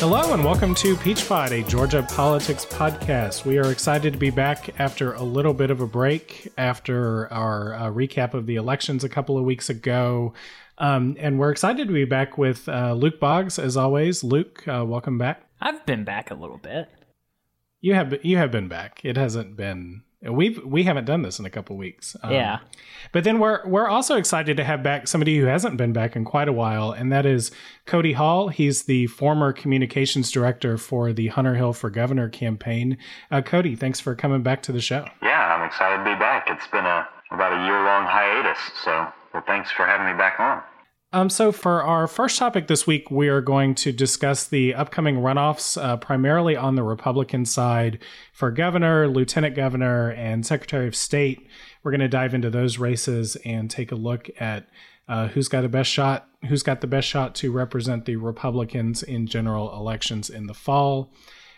Hello and welcome to Peach Pod, a Georgia politics podcast. We are excited to be back after a little bit of a break after our uh, recap of the elections a couple of weeks ago. Um, and we're excited to be back with uh, Luke Boggs, as always. Luke, uh, welcome back. I've been back a little bit. You have you have been back. It hasn't been We've we haven't done this in a couple weeks. Um, yeah. But then we're we're also excited to have back somebody who hasn't been back in quite a while, and that is Cody Hall. He's the former communications director for the Hunter Hill for Governor campaign. Uh, Cody, thanks for coming back to the show. Yeah, I'm excited to be back. It's been a about a year long hiatus, so well, thanks for having me back on. Um, so, for our first topic this week, we are going to discuss the upcoming runoffs, uh, primarily on the Republican side for governor, lieutenant governor, and secretary of state. We're going to dive into those races and take a look at uh, who's got the best shot, who's got the best shot to represent the Republicans in general elections in the fall.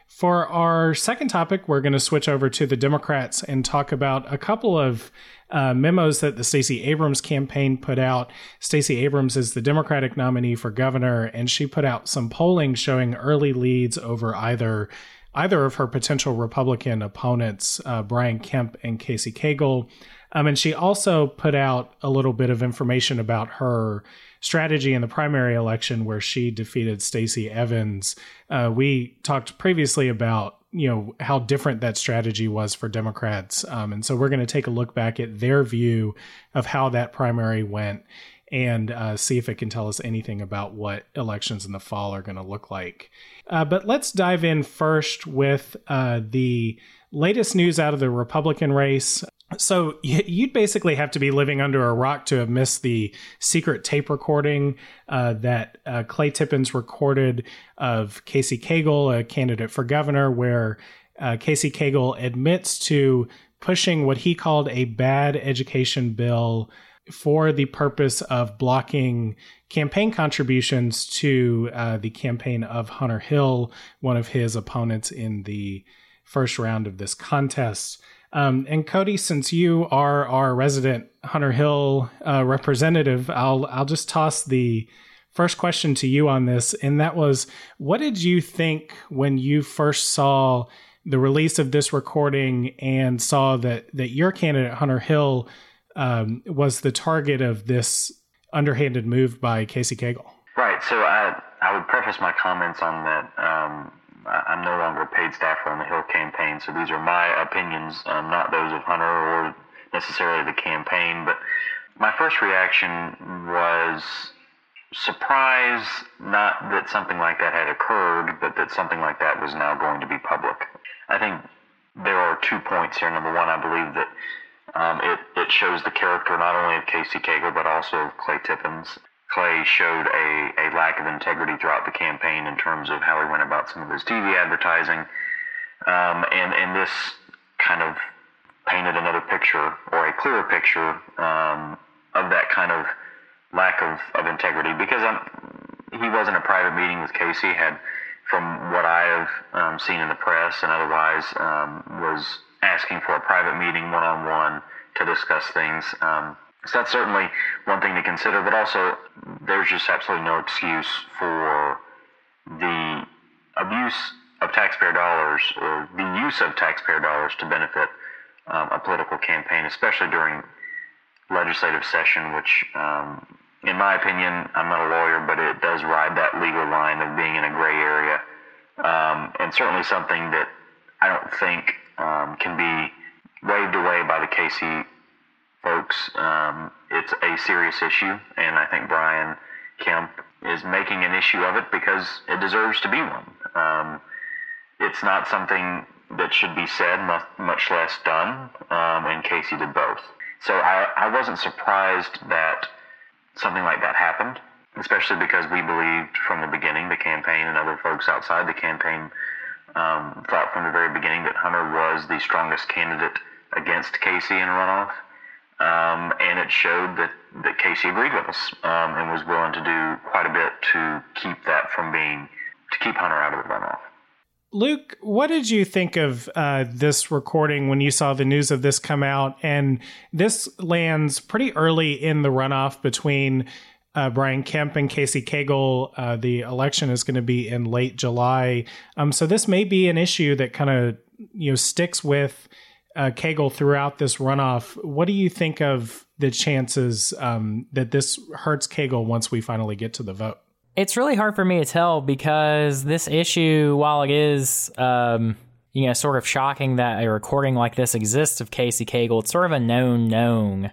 For our second topic, we're going to switch over to the Democrats and talk about a couple of uh, memos that the Stacey Abrams campaign put out. Stacey Abrams is the Democratic nominee for governor, and she put out some polling showing early leads over either either of her potential Republican opponents, uh, Brian Kemp and Casey Cagle. Um, and she also put out a little bit of information about her strategy in the primary election where she defeated Stacey Evans. Uh, we talked previously about you know how different that strategy was for Democrats, um, and so we're going to take a look back at their view of how that primary went and uh, see if it can tell us anything about what elections in the fall are going to look like. Uh, but let's dive in first with uh, the latest news out of the Republican race. So you'd basically have to be living under a rock to have missed the secret tape recording uh, that uh, Clay Tippins recorded of Casey Cagle, a candidate for governor, where uh, Casey Cagle admits to pushing what he called a bad education bill for the purpose of blocking campaign contributions to uh, the campaign of Hunter Hill, one of his opponents in the first round of this contest. Um, and Cody, since you are our resident Hunter Hill uh, representative, I'll I'll just toss the first question to you on this, and that was, what did you think when you first saw the release of this recording and saw that that your candidate Hunter Hill um, was the target of this underhanded move by Casey Cagle? Right. So I I would preface my comments on that. Um, I'm no longer a paid staffer on the Hill campaign, so these are my opinions, um, not those of Hunter or necessarily the campaign. But my first reaction was surprise, not that something like that had occurred, but that something like that was now going to be public. I think there are two points here. Number one, I believe that um, it, it shows the character not only of Casey Cagle, but also of Clay Tippins. Clay showed a, a lack of integrity throughout the campaign in terms of how he went about some of his TV advertising. Um, and, and this kind of painted another picture or a clearer picture um, of that kind of lack of, of integrity because I'm, he was in a private meeting with Casey, had, from what I have um, seen in the press and otherwise, um, was asking for a private meeting one on one to discuss things. Um, so that's certainly one thing to consider, but also there's just absolutely no excuse for the abuse of taxpayer dollars or the use of taxpayer dollars to benefit um, a political campaign, especially during legislative session, which, um, in my opinion, I'm not a lawyer, but it does ride that legal line of being in a gray area, um, and certainly something that I don't think um, can be waved away by the Casey folks. Um, it's a serious issue, and I think Brian Kemp is making an issue of it because it deserves to be one. Um, it's not something that should be said, much less done, um, and Casey did both. So I, I wasn't surprised that something like that happened, especially because we believed from the beginning, the campaign and other folks outside the campaign um, thought from the very beginning that Hunter was the strongest candidate against Casey in runoff. Um, and it showed that, that Casey agreed with us um, and was willing to do quite a bit to keep that from being, to keep Hunter out of the runoff. Luke, what did you think of uh, this recording when you saw the news of this come out? And this lands pretty early in the runoff between uh, Brian Kemp and Casey Cagle. Uh, the election is going to be in late July. Um, so this may be an issue that kind of you know sticks with uh, throughout this runoff. What do you think of the chances um, that this hurts Cagle once we finally get to the vote? It's really hard for me to tell because this issue, while it is, um, you know, sort of shocking that a recording like this exists of Casey Cagle, it's sort of a known known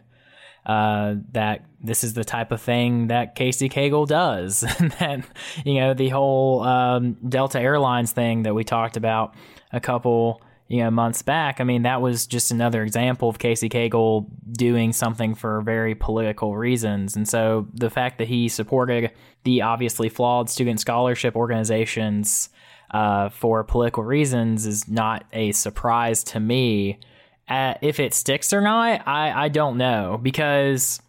uh, that this is the type of thing that Casey Cagle does. And that, you know, the whole um, Delta Airlines thing that we talked about a couple you know months back. I mean, that was just another example of Casey Cagle doing something for very political reasons. And so the fact that he supported the obviously flawed student scholarship organizations uh, for political reasons is not a surprise to me. Uh, if it sticks or not, I, I don't know because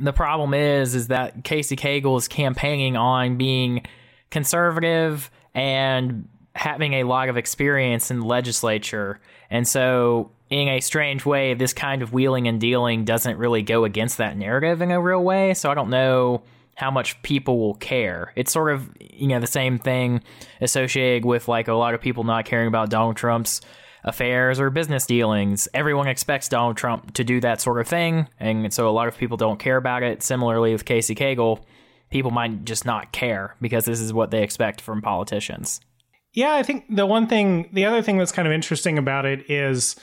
the problem is is that Casey Cagle is campaigning on being conservative and having a lot of experience in the legislature. And so, in a strange way, this kind of wheeling and dealing doesn't really go against that narrative in a real way. So, I don't know how much people will care. It's sort of, you know, the same thing associated with like a lot of people not caring about Donald Trump's affairs or business dealings. Everyone expects Donald Trump to do that sort of thing. And so, a lot of people don't care about it. Similarly, with Casey Cagle, people might just not care because this is what they expect from politicians. Yeah, I think the one thing, the other thing that's kind of interesting about it is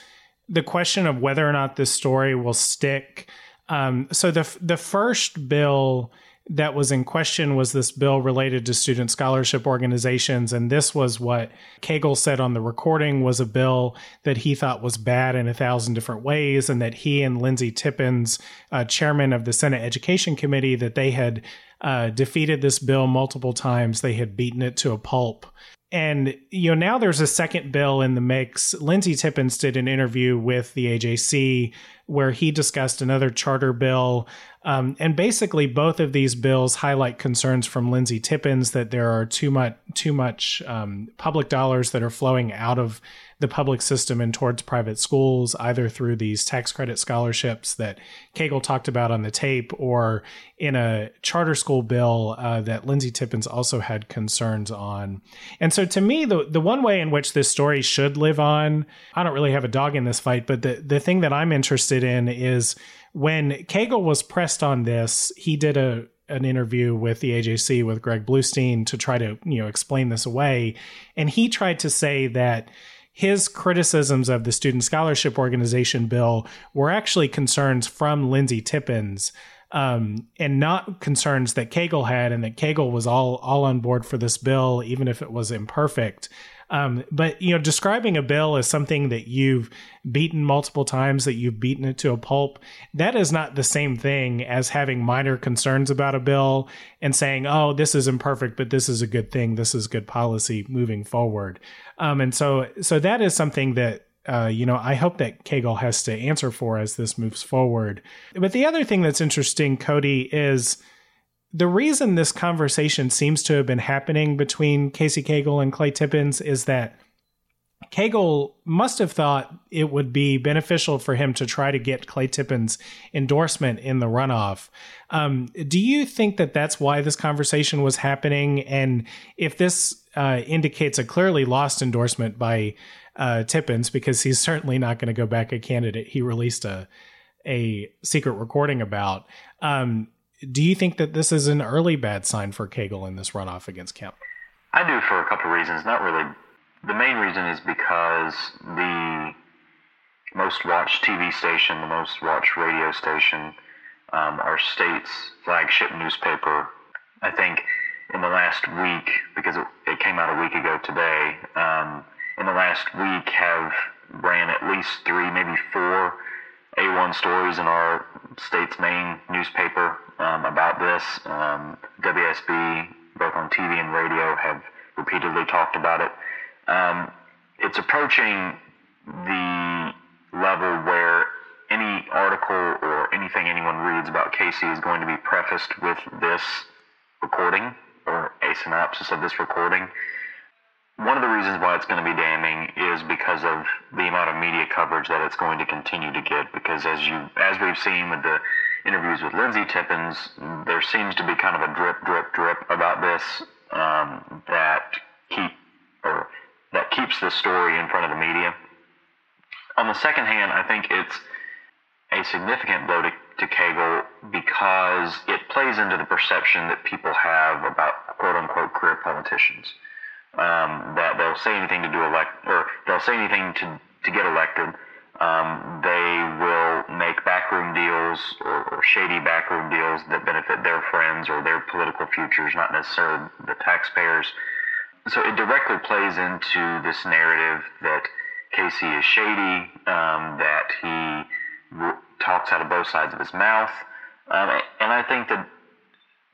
the question of whether or not this story will stick. Um, so the the first bill that was in question was this bill related to student scholarship organizations, and this was what Cagle said on the recording was a bill that he thought was bad in a thousand different ways, and that he and Lindsey Tippins, uh, chairman of the Senate Education Committee, that they had uh, defeated this bill multiple times. They had beaten it to a pulp and you know now there's a second bill in the mix. Lindsey Tippins did an interview with the AJC where he discussed another charter bill, um, and basically both of these bills highlight concerns from Lindsey Tippins that there are too much too much um, public dollars that are flowing out of the public system and towards private schools, either through these tax credit scholarships that Cagle talked about on the tape, or in a charter school bill uh, that Lindsey Tippins also had concerns on. And so, to me, the the one way in which this story should live on, I don't really have a dog in this fight, but the the thing that I'm interested in is when Cagle was pressed on this, he did a an interview with the AJC with Greg Bluestein to try to you know explain this away, and he tried to say that his criticisms of the student scholarship organization bill were actually concerns from Lindsey Tippins um, and not concerns that Cagle had, and that Cagle was all all on board for this bill, even if it was imperfect. Um, but you know, describing a bill as something that you've beaten multiple times, that you've beaten it to a pulp, that is not the same thing as having minor concerns about a bill and saying, "Oh, this is imperfect, but this is a good thing. This is good policy moving forward." Um, and so, so that is something that uh, you know, I hope that Cagle has to answer for as this moves forward. But the other thing that's interesting, Cody, is the reason this conversation seems to have been happening between Casey Cagle and Clay Tippins is that Cagle must have thought it would be beneficial for him to try to get Clay Tippins' endorsement in the runoff. Um, do you think that that's why this conversation was happening? And if this uh, indicates a clearly lost endorsement by uh, Tippins, because he's certainly not going to go back a candidate he released a a secret recording about. Um, do you think that this is an early bad sign for Cagle in this runoff against Kemp? I do for a couple of reasons. Not really. The main reason is because the most watched TV station, the most watched radio station, um, our state's flagship newspaper, I think in the last week, because it, it came out a week ago today, um, in the last week have ran at least three, maybe four A1 stories in our state's main newspaper um, about this. Um, WSB, both on TV and radio, have repeatedly talked about it. Um, it's approaching the level where any article or anything anyone reads about Casey is going to be prefaced with this recording or a synopsis of this recording. One of the reasons why it's going to be damning is because of the amount of media coverage that it's going to continue to get. Because as you, as we've seen with the interviews with Lindsey Tippins, there seems to be kind of a drip, drip, drip about this um, that keep or that keeps the story in front of the media. On the second hand, I think it's a significant blow to, to Cagle because it plays into the perception that people have about quote unquote career politicians. Um, that they'll say anything to do elect or they'll say anything to, to get elected. Um, they will make backroom deals or, or shady backroom deals that benefit their friends or their political futures, not necessarily the taxpayers. So it directly plays into this narrative that Casey is shady, um, that he talks out of both sides of his mouth, um, and I think that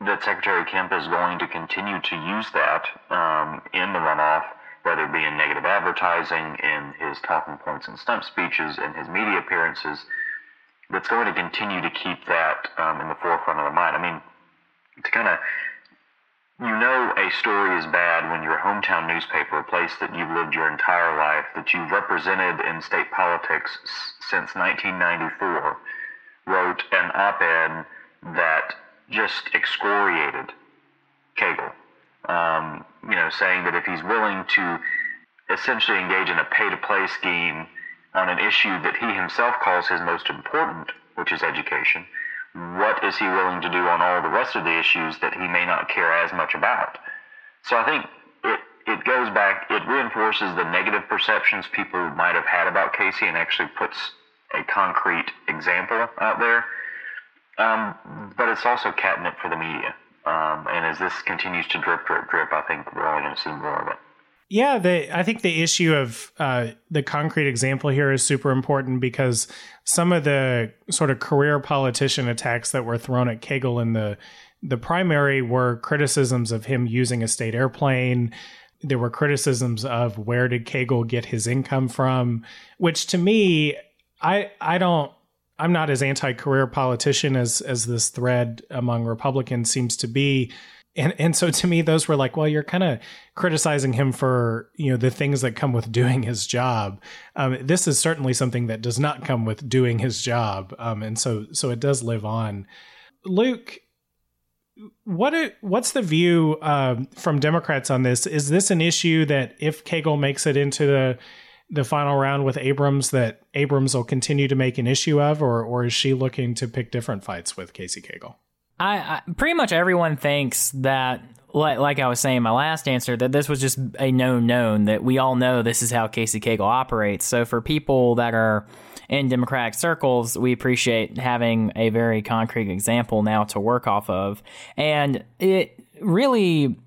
that Secretary Kemp is going to continue to use that um, in the runoff, whether it be in negative advertising, in his talking points and stump speeches, in his media appearances. That's going to continue to keep that um, in the forefront of the mind. I mean, to kind of you know a story is bad when your hometown newspaper, a place that you've lived your entire life, that you've represented in state politics since 1994, wrote an op-ed that just excoriated Cagle. Um, you know, saying that if he's willing to essentially engage in a pay-to-play scheme on an issue that he himself calls his most important, which is education, what is he willing to do on all the rest of the issues that he may not care as much about? So I think it, it goes back, it reinforces the negative perceptions people might have had about Casey and actually puts a concrete example out there. Um, but it's also catnip for the media. Um, and as this continues to drip, drip, drip, I think we're only going to see more of it. Yeah, the, I think the issue of uh, the concrete example here is super important because some of the sort of career politician attacks that were thrown at Cagle in the the primary were criticisms of him using a state airplane. There were criticisms of where did Cagle get his income from, which to me, I I don't I'm not as anti-career politician as as this thread among Republicans seems to be. And and so to me those were like well you're kind of criticizing him for you know the things that come with doing his job. Um, this is certainly something that does not come with doing his job. Um, and so so it does live on. Luke what what's the view uh, from democrats on this? Is this an issue that if cagle makes it into the the final round with abrams that abrams will continue to make an issue of or or is she looking to pick different fights with casey cagle I, I pretty much everyone thinks that like, like I was saying in my last answer, that this was just a known known, that we all know this is how Casey Cagle operates. So for people that are in Democratic circles, we appreciate having a very concrete example now to work off of. And it really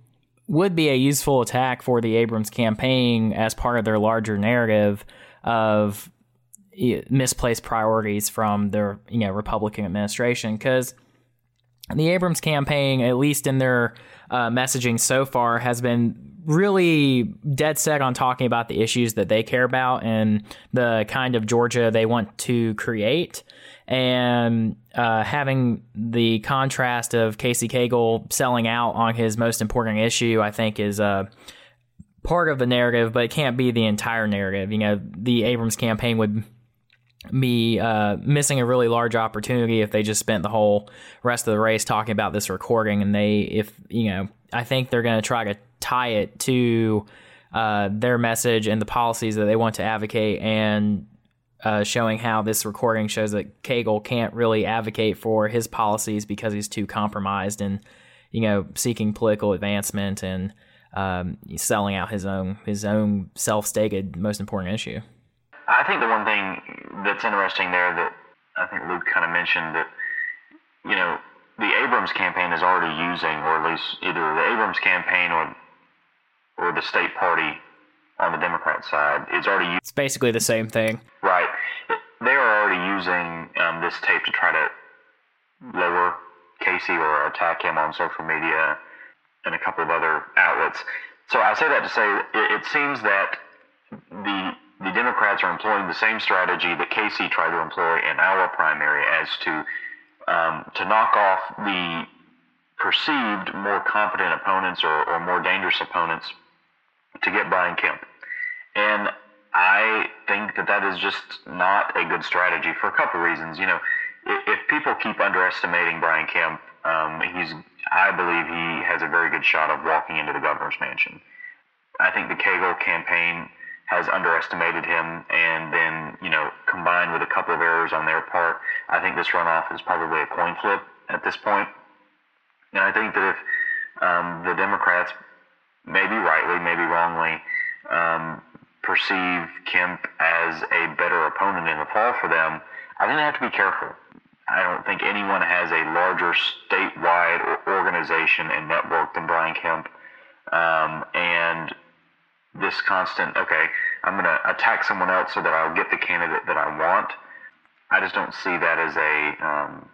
would be a useful attack for the Abrams campaign as part of their larger narrative of misplaced priorities from their you know Republican administration because the Abrams campaign, at least in their uh, messaging so far, has been really dead set on talking about the issues that they care about and the kind of Georgia they want to create. And uh, having the contrast of Casey Cagle selling out on his most important issue, I think, is uh, part of the narrative, but it can't be the entire narrative. You know, the Abrams campaign would be uh, missing a really large opportunity if they just spent the whole rest of the race talking about this recording. And they, if you know, I think they're going to try to tie it to uh, their message and the policies that they want to advocate, and uh, showing how this recording shows that Cagle can't really advocate for his policies because he's too compromised and you know seeking political advancement and um, selling out his own his own self stated most important issue. I think the one thing that's interesting there that I think Luke kind of mentioned that, you know, the Abrams campaign is already using, or at least either the Abrams campaign or or the state party on the Democrat side is already. Using, it's basically the same thing, right? They are already using um, this tape to try to lower Casey or attack him on social media and a couple of other outlets. So I say that to say it, it seems that the the Democrats are employing the same strategy that Casey tried to employ in our primary as to um, to knock off the perceived more competent opponents or, or more dangerous opponents to get Brian Kemp. And I that that is just not a good strategy for a couple of reasons. You know, if people keep underestimating Brian Kemp, um, he's I believe he has a very good shot of walking into the governor's mansion. I think the Cagle campaign has underestimated him, and then you know combined with a couple of errors on their part, I think this runoff is probably a coin flip at this point. And I think that if um, the Democrats, maybe rightly, maybe wrongly, um, perceive Kemp as a better opponent in the fall for them, I think they have to be careful. I don't think anyone has a larger statewide organization and network than Brian Kemp. Um, and this constant, okay, I'm going to attack someone else so that I'll get the candidate that I want. I just don't see that as a um,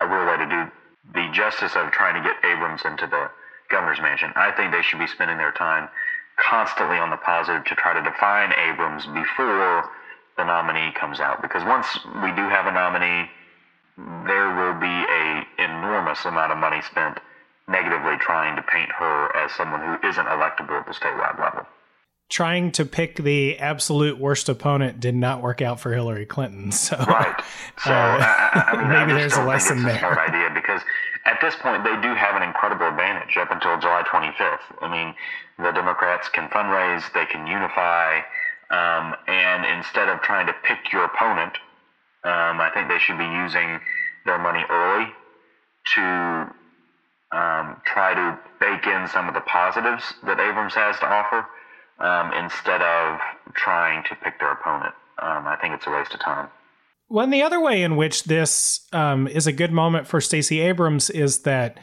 a real way to do the justice of trying to get Abrams into the governor's mansion. I think they should be spending their time constantly on the positive to try to define Abrams before the nominee comes out. Because once we do have a nominee, there will be a enormous amount of money spent negatively trying to paint her as someone who isn't electable at the statewide level. Trying to pick the absolute worst opponent did not work out for Hillary Clinton. So, right. So, uh, I, I mean, maybe there's a lesson there. Idea because at this point they do have an incredible advantage up until July 25th. I mean, the Democrats can fundraise, they can unify, um, and instead of trying to pick your opponent, um, I think they should be using their money early to um, try to bake in some of the positives that Abrams has to offer um, instead of trying to pick their opponent. Um, I think it's a waste of time. One the other way in which this um, is a good moment for Stacey Abrams is that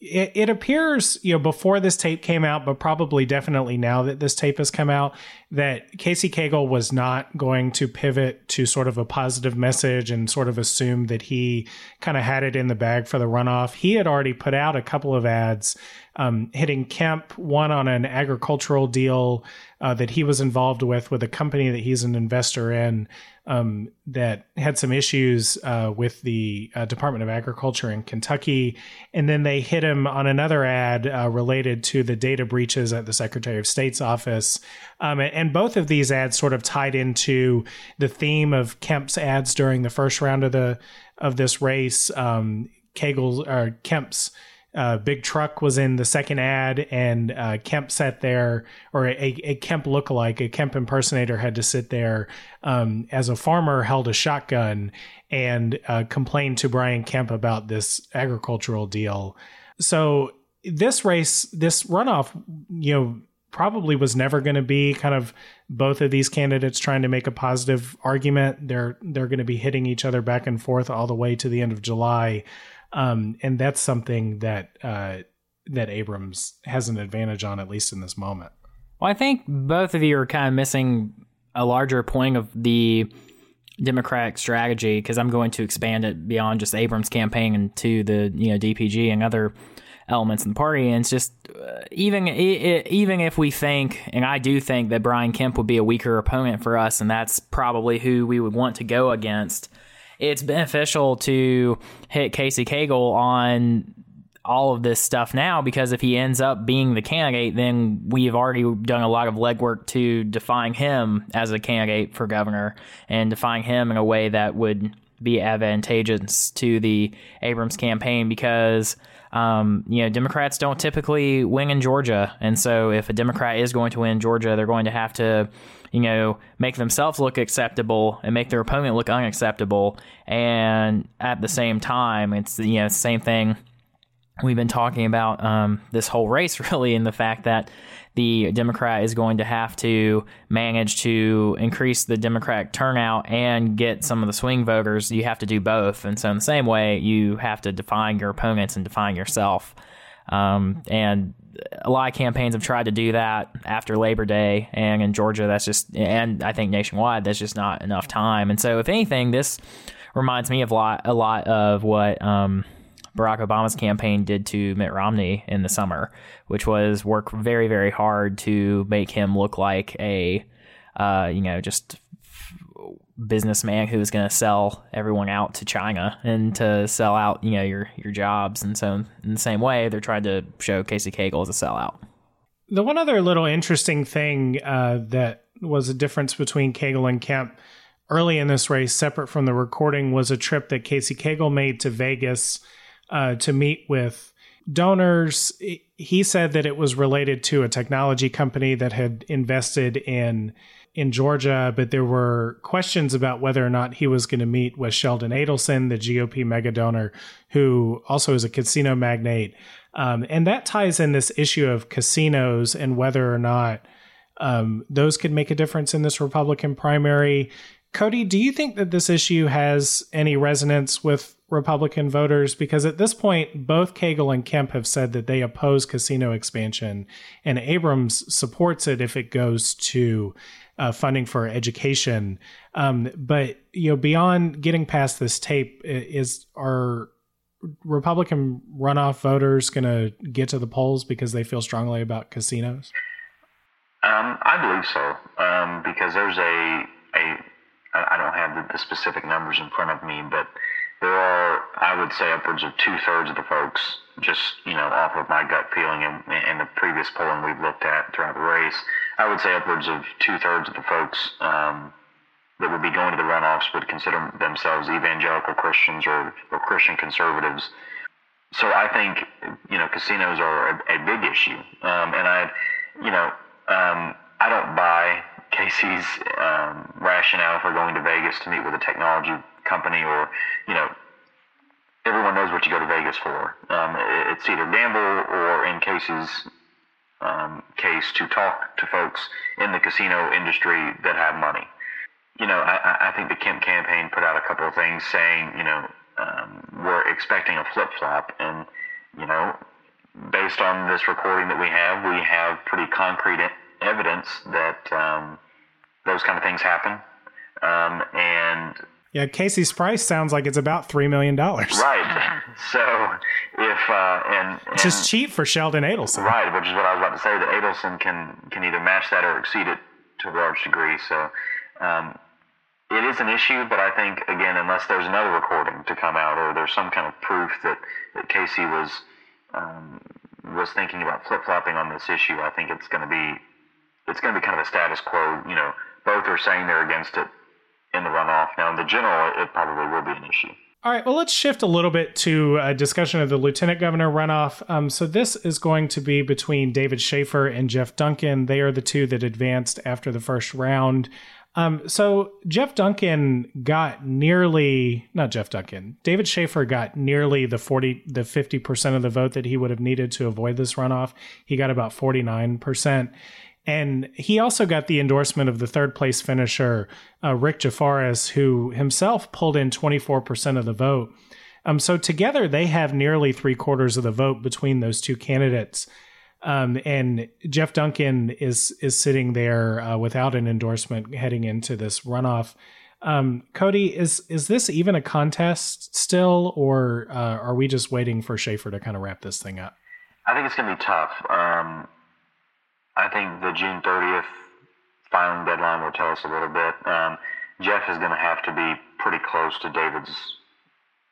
it, it, appears, you know, before this tape came out, but probably definitely now that this tape has come out, that Casey Cagle was not going to pivot to sort of a positive message and sort of assume that he kind of had it in the bag for the runoff. He had already put out a couple of ads um, hitting Kemp, one on an agricultural deal uh, that he was involved with with a company that he's an investor in um, that had some issues uh, with the uh, Department of Agriculture in Kentucky. And then they hit him on another ad uh, related to the data breaches at the Secretary of State's office. Um, and both of these ads sort of tied into the theme of Kemp's ads during the first round of the of this race. Um, Cagle's or Kemp's uh, big truck was in the second ad, and uh, Kemp sat there, or a, a Kemp lookalike, a Kemp impersonator, had to sit there um, as a farmer held a shotgun and uh, complained to Brian Kemp about this agricultural deal. So this race, this runoff, you know, probably was never going to be kind of both of these candidates trying to make a positive argument. They're they're going to be hitting each other back and forth all the way to the end of July. Um, and that's something that uh, that Abrams has an advantage on, at least in this moment. Well, I think both of you are kind of missing a larger point of the Democratic strategy because I'm going to expand it beyond just Abrams' campaign and to the you know DPG and other elements in the party. And it's just uh, even even if we think, and I do think that Brian Kemp would be a weaker opponent for us, and that's probably who we would want to go against it's beneficial to hit Casey Cagle on all of this stuff now because if he ends up being the candidate, then we've already done a lot of legwork to define him as a candidate for governor and define him in a way that would be advantageous to the Abrams campaign because um, you know Democrats don't typically win in Georgia, and so if a Democrat is going to win Georgia, they're going to have to you know, make themselves look acceptable and make their opponent look unacceptable. And at the same time, it's you know, same thing we've been talking about um, this whole race really, in the fact that the Democrat is going to have to manage to increase the Democratic turnout and get some of the swing voters. You have to do both, and so in the same way, you have to define your opponents and define yourself. Um, and a lot of campaigns have tried to do that after Labor Day, and in Georgia, that's just, and I think nationwide, that's just not enough time. And so, if anything, this reminds me of a lot, a lot of what um, Barack Obama's campaign did to Mitt Romney in the summer, which was work very, very hard to make him look like a, uh, you know, just businessman who is going to sell everyone out to China and to sell out, you know, your your jobs. And so, in the same way, they're trying to show Casey Cagle as a sellout. The one other little interesting thing uh, that was a difference between Cagle and Kemp early in this race, separate from the recording, was a trip that Casey Cagle made to Vegas uh, to meet with donors. He said that it was related to a technology company that had invested in in Georgia, but there were questions about whether or not he was going to meet with Sheldon Adelson, the GOP mega donor, who also is a casino magnate. Um, and that ties in this issue of casinos and whether or not um, those could make a difference in this Republican primary. Cody, do you think that this issue has any resonance with Republican voters? Because at this point, both Cagle and Kemp have said that they oppose casino expansion, and Abrams supports it if it goes to uh, funding for education. Um, but you know, beyond getting past this tape, is are Republican runoff voters going to get to the polls because they feel strongly about casinos? Um, I believe so, um, because there's a a I don't have the, the, specific numbers in front of me, but there are I would say upwards of two thirds of the folks, just you know off of my gut feeling and, and the previous polling we've looked at throughout the race, I would say upwards of two thirds of the folks um, that would be going to the runoffs would consider themselves evangelical Christians or, or Christian conservatives. So I think you know casinos are a, a big issue, um, and I, you know, um, I don't buy Casey's um, rationale for going to Vegas to meet with a technology company or you know everyone knows what you go to Vegas for. Um, it's either gamble or, in cases, um, case, to talk to folks in the casino industry that have money. You know, I, I think the Kemp campaign put out a couple of things saying, you know, um, we're expecting a flip flop, and you know, based on this recording that we have, we have pretty concrete evidence that um, those kind of things happen. Um, and yeah, Casey's price sounds like it's about three million dollars. Right. So if uh, and, and just cheap for Sheldon Adelson. Right, which is what I was about to say. That Adelson can can either match that or exceed it to a large degree. So um, it is an issue, but I think again, unless there's another recording to come out or there's some kind of proof that that Casey was um, was thinking about flip flopping on this issue, I think it's going to be it's going to be kind of a status quo. You know, both are saying they're against it runoff. Now, in the general, it probably will be an issue. All right, well, let's shift a little bit to a discussion of the lieutenant governor runoff. Um, so, this is going to be between David Shafer and Jeff Duncan. They are the two that advanced after the first round. Um, so, Jeff Duncan got nearly, not Jeff Duncan, David Shafer got nearly the 40, the 50% of the vote that he would have needed to avoid this runoff. He got about 49%. And he also got the endorsement of the third place finisher, uh, Rick Jeffares, who himself pulled in 24% of the vote. Um, so together, they have nearly three quarters of the vote between those two candidates. Um, and Jeff Duncan is is sitting there uh, without an endorsement heading into this runoff. Um, Cody, is is this even a contest still, or uh, are we just waiting for Shafer to kind of wrap this thing up? I think it's going to be tough. Um, I think the June 30th filing deadline will tell us a little bit. Um, Jeff is going to have to be pretty close to David's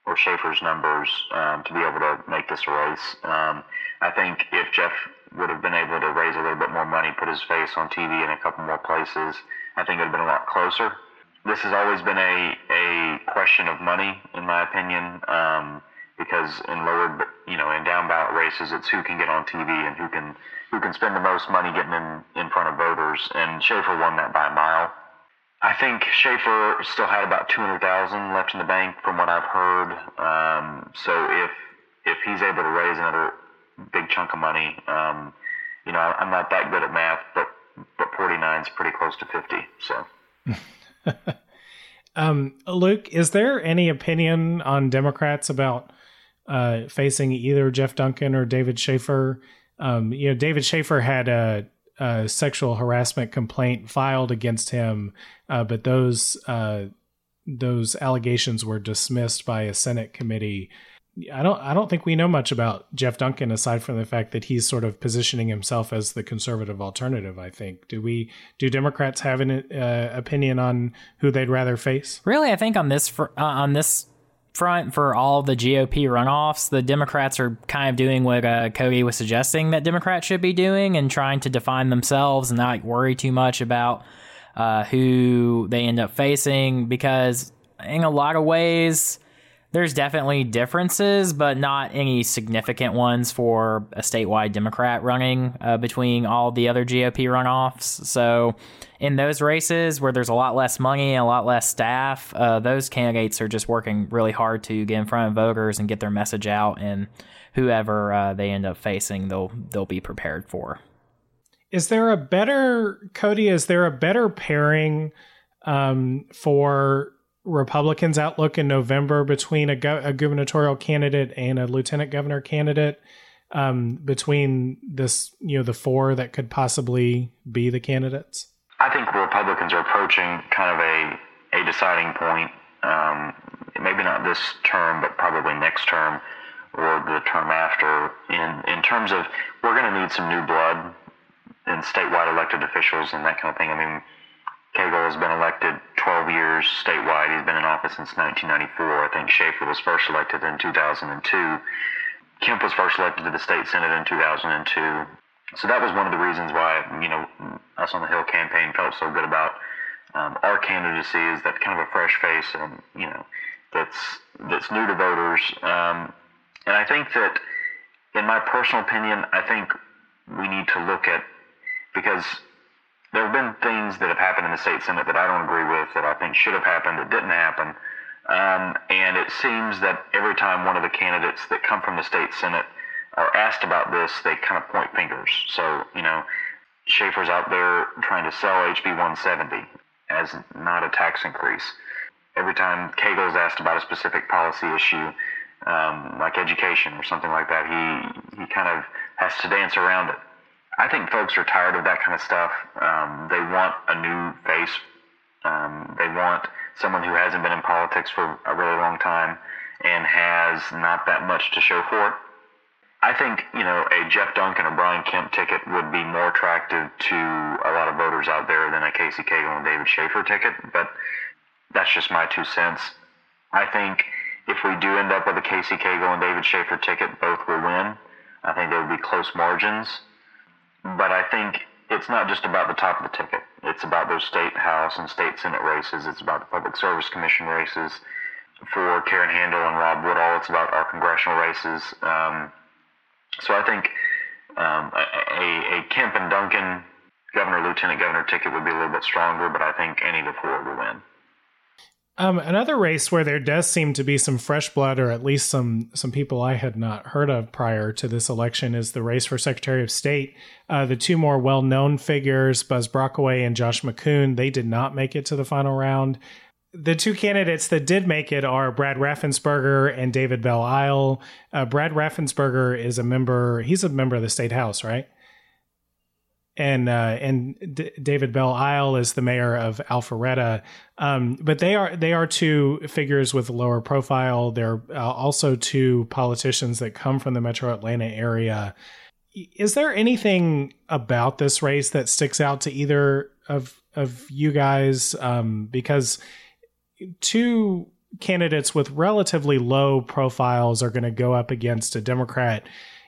or Shafer's numbers um, to be able to make this race. Um, I think if Jeff would have been able to raise a little bit more money, put his face on TV in a couple more places, I think it would have been a lot closer. This has always been a, a question of money, in my opinion, um, because in lower, you know, in down ballot races, it's who can get on TV and who can who can spend the most money getting in, in front of voters, and Shafer won that by a mile. I think Shafer still had about 200,000 left in the bank from what I've heard. Um, so if if he's able to raise another big chunk of money, um, you know, I'm not that good at math, but but 49 is pretty close to 50. So. um, Luke, is there any opinion on Democrats about uh, facing either Jeff Duncan or David Shafer um, you know, David Shafer had a, a, sexual harassment complaint filed against him, uh, but those uh, those allegations were dismissed by a Senate committee. I don't I don't think we know much about Jeff Duncan aside from the fact that he's sort of positioning himself as the conservative alternative. I think. Do we do Democrats have an uh, opinion on who they'd rather face? Really, I think on this for, uh, on this front for all the GOP runoffs, the Democrats are kind of doing what uh, Cody was suggesting that Democrats should be doing and trying to define themselves and not worry too much about uh, who they end up facing because in a lot of ways there's definitely differences, but not any significant ones for a statewide Democrat running uh, between all the other GOP runoffs. So, in those races where there's a lot less money and a lot less staff, uh, those candidates are just working really hard to get in front of voters and get their message out. And whoever uh, they end up facing, they'll they'll be prepared for. Is there a better Cody? Is there a better pairing um, for Republicans' outlook in November between a, go- a gubernatorial candidate and a lieutenant governor candidate? Um, between this, you know, the four that could possibly be the candidates. I think Republicans are approaching kind of a a deciding point. Um, maybe not this term, but probably next term or the term after. In in terms of, we're going to need some new blood in statewide elected officials and that kind of thing. I mean, Cagle has been elected 12 years statewide. He's been in office since 1994. I think Shafer was first elected in 2002. Kemp was first elected to the state senate in 2002. So that was one of the reasons why, you know, us on the Hill campaign felt so good about um, our candidacy is that kind of a fresh face and, you know, that's, that's new to voters. Um, and I think that, in my personal opinion, I think we need to look at, because there have been things that have happened in the state senate that I don't agree with that I think should have happened that didn't happen. Um, and it seems that every time one of the candidates that come from the state senate are asked about this, they kind of point fingers. So you know, Shafer's out there trying to sell HB 170 as not a tax increase. Every time Cagle's asked about a specific policy issue, um, like education or something like that, he he kind of has to dance around it. I think folks are tired of that kind of stuff. Um, they want a new face. Um, they want someone who hasn't been in politics for a really long time and has not that much to show for it. I think you know a Jeff Duncan or Brian Kemp ticket would be more attractive to a lot of voters out there than a Casey Cagle and David Shafer ticket. But that's just my two cents. I think if we do end up with a Casey Cagle and David Shafer ticket, both will win. I think there will be close margins. But I think it's not just about the top of the ticket. It's about those state house and state senate races. It's about the public service commission races for Karen Handel and Rob Woodall. It's about our congressional races. Um, so I think um, a, a Kemp and Duncan governor, lieutenant governor ticket would be a little bit stronger, but I think any of the four will win. Um, another race where there does seem to be some fresh blood, or at least some some people I had not heard of prior to this election, is the race for Secretary of State. Uh, the two more well known figures, Buzz Brockway and Josh McKoon, they did not make it to the final round. The two candidates that did make it are Brad Raffensperger and David Belle Isle. Uh, Brad Raffensperger is a member; he's a member of the state house, right? And uh, and D- David Belle Isle is the mayor of Alpharetta. Um, but they are they are two figures with lower profile. They're uh, also two politicians that come from the Metro Atlanta area. Is there anything about this race that sticks out to either of of you guys? Um, because two candidates with relatively low profiles are going to go up against a Democrat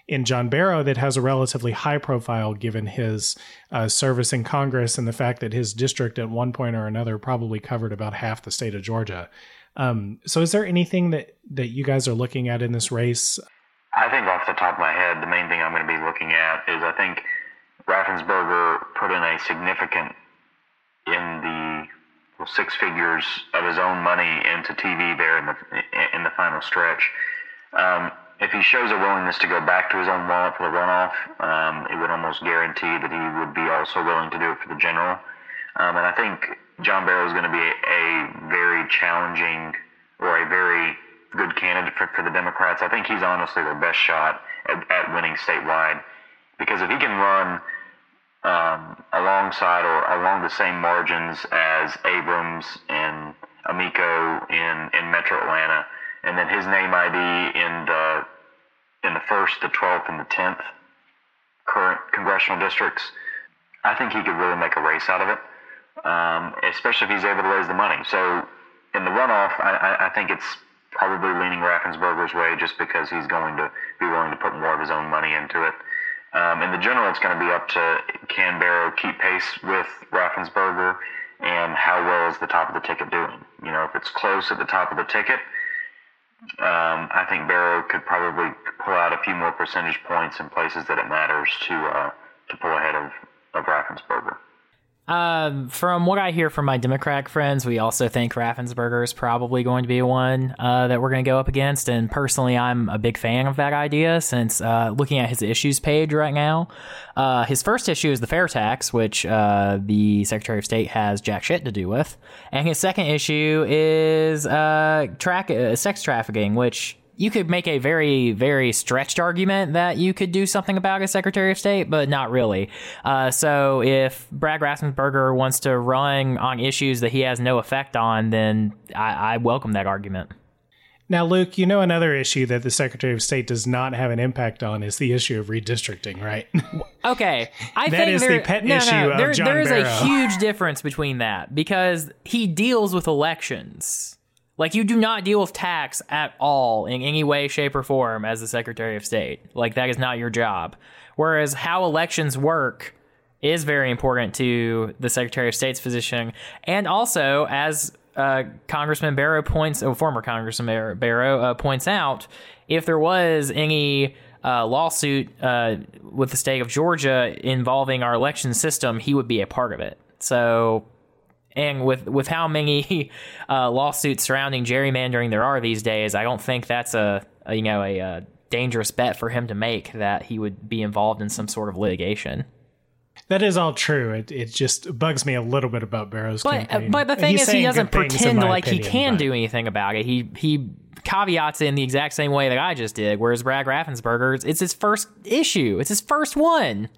in John Barrow that has a relatively high profile given his uh, service in Congress and the fact that his district at one point or another probably covered about half the state of Georgia. Um, so, is there anything that, that you guys are looking at in this race? I think off the top of my head, the main thing I'm going to be looking at is I think Raffensperger put in a significant in the well, six figures of his own money into TV there in the in the final stretch. Um, if he shows a willingness to go back to his own wallet for the runoff, um, it would almost guarantee that he would be also willing to do it for the general. Um, and I think John Barrow is going to be a, a, very challenging or a very good candidate for, for the Democrats. I think he's honestly their best shot at, at winning statewide because if he can run um, alongside or along the same margins as Abrams and Amico in, in Metro Atlanta, and then his name ID in the in the first, the twelfth, and the tenth current congressional districts. I think he could really make a race out of it, um, especially if he's able to raise the money. So in the runoff, I, I think it's probably leaning Raffensperger's way just because he's going to be willing to put more of his own money into it. Um, in the general, it's going to be up to can Barrow keep pace with Raffensperger and how well is the top of the ticket doing. You know, if it's close at the top of the ticket, um, I think Barrow could probably pull out a few more percentage points in places that it matters to uh, to pull ahead of, of Raffensperger. Um, from what I hear from my Democratic friends, we also think Raffensperger is probably going to be one uh, that we're going to go up against. And personally, I'm a big fan of that idea since uh, looking at his issues page right now, uh, his first issue is the fair tax, which uh, the Secretary of State has jack shit to do with. And his second issue is uh, track, uh, sex trafficking, which you could make a very, very stretched argument that you could do something about as Secretary of State, but not really. Uh, so if Brad Raffensperger wants to run on issues that he has no effect on, then I, I welcome that argument. Now, Luke, you know another issue that the Secretary of State does not have an impact on is the issue of redistricting, right? Okay, I That think is there, the pet no, issue no, of there, there is a huge difference between that because he deals with elections. Like you do not deal with tax at all in any way, shape, or form as the Secretary of State. Like that is not your job. Whereas how elections work is very important to the Secretary of State's position, and also as uh, Congressman Barrow points, oh, former Congressman Barrow uh, points out, if there was any uh, lawsuit uh, with the state of Georgia involving our election system, he would be a part of it. So and with with how many uh, lawsuits surrounding gerrymandering there are these days, I don't think that's a, a you know a, uh dangerous bet for him to make that he would be involved in some sort of litigation. that is all true. It, it just bugs me a little bit about Barrow's But uh, campaign. but the thing He's is, he doesn't good things, in pretend like he can but- do anything about it. He he caveats it in the exact same way that I just did. Whereas Brad Raffensperger, it's- it's his first issue. It's his first one